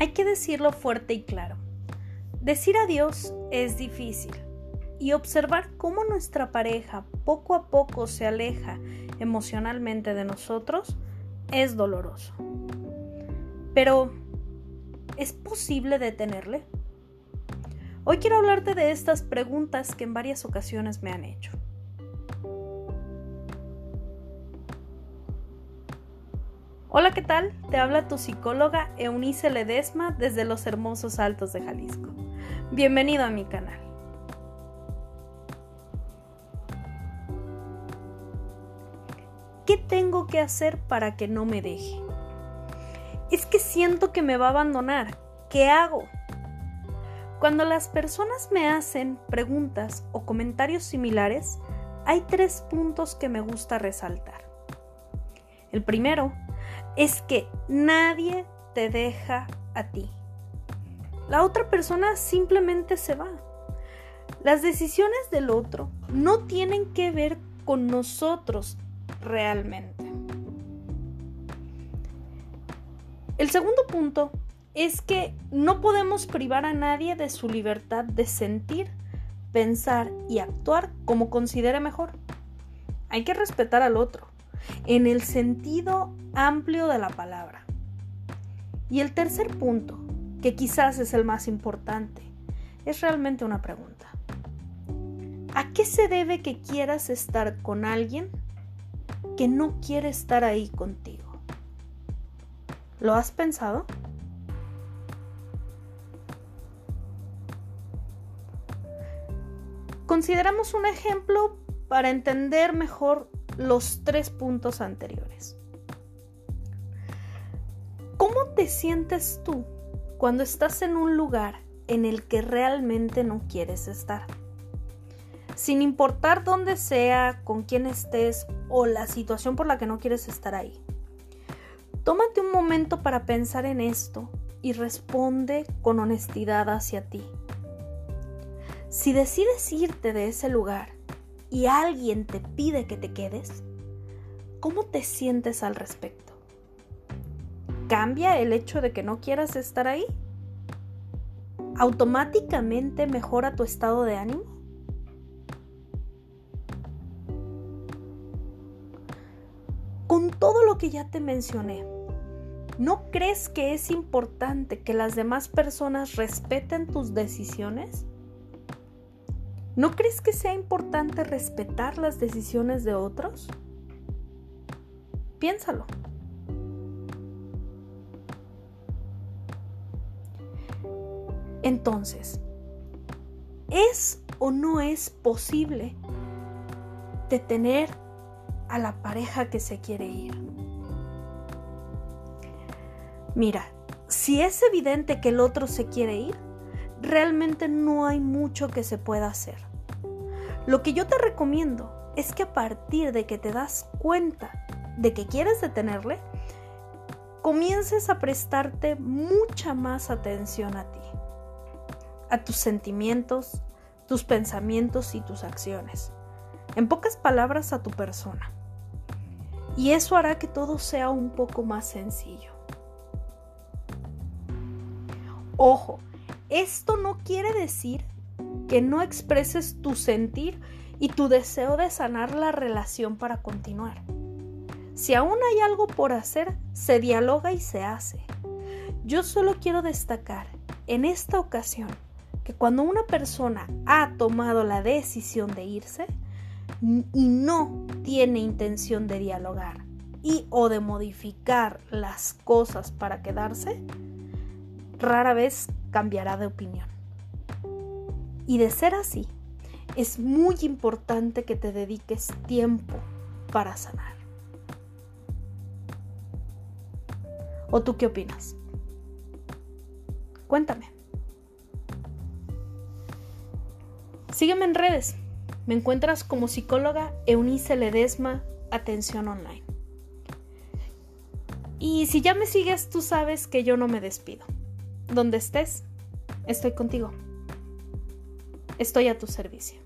Hay que decirlo fuerte y claro. Decir adiós es difícil y observar cómo nuestra pareja poco a poco se aleja emocionalmente de nosotros es doloroso. Pero, ¿es posible detenerle? Hoy quiero hablarte de estas preguntas que en varias ocasiones me han hecho. Hola, ¿qué tal? Te habla tu psicóloga Eunice Ledesma desde los hermosos Altos de Jalisco. Bienvenido a mi canal. ¿Qué tengo que hacer para que no me deje? Es que siento que me va a abandonar. ¿Qué hago? Cuando las personas me hacen preguntas o comentarios similares, hay tres puntos que me gusta resaltar. El primero es que nadie te deja a ti. La otra persona simplemente se va. Las decisiones del otro no tienen que ver con nosotros realmente. El segundo punto es que no podemos privar a nadie de su libertad de sentir, pensar y actuar como considere mejor. Hay que respetar al otro en el sentido amplio de la palabra. Y el tercer punto, que quizás es el más importante, es realmente una pregunta. ¿A qué se debe que quieras estar con alguien que no quiere estar ahí contigo? ¿Lo has pensado? Consideramos un ejemplo para entender mejor los tres puntos anteriores. ¿Cómo te sientes tú cuando estás en un lugar en el que realmente no quieres estar? Sin importar dónde sea, con quién estés o la situación por la que no quieres estar ahí. Tómate un momento para pensar en esto y responde con honestidad hacia ti. Si decides irte de ese lugar, y alguien te pide que te quedes, ¿cómo te sientes al respecto? ¿Cambia el hecho de que no quieras estar ahí? ¿Automáticamente mejora tu estado de ánimo? Con todo lo que ya te mencioné, ¿no crees que es importante que las demás personas respeten tus decisiones? ¿No crees que sea importante respetar las decisiones de otros? Piénsalo. Entonces, ¿es o no es posible detener a la pareja que se quiere ir? Mira, si es evidente que el otro se quiere ir, realmente no hay mucho que se pueda hacer. Lo que yo te recomiendo es que a partir de que te das cuenta de que quieres detenerle, comiences a prestarte mucha más atención a ti, a tus sentimientos, tus pensamientos y tus acciones. En pocas palabras, a tu persona. Y eso hará que todo sea un poco más sencillo. Ojo, esto no quiere decir que no expreses tu sentir y tu deseo de sanar la relación para continuar. Si aún hay algo por hacer, se dialoga y se hace. Yo solo quiero destacar en esta ocasión que cuando una persona ha tomado la decisión de irse y no tiene intención de dialogar y o de modificar las cosas para quedarse, rara vez cambiará de opinión. Y de ser así, es muy importante que te dediques tiempo para sanar. ¿O tú qué opinas? Cuéntame. Sígueme en redes. Me encuentras como psicóloga Eunice Ledesma Atención Online. Y si ya me sigues, tú sabes que yo no me despido. Donde estés, estoy contigo. Estoy a tu servicio.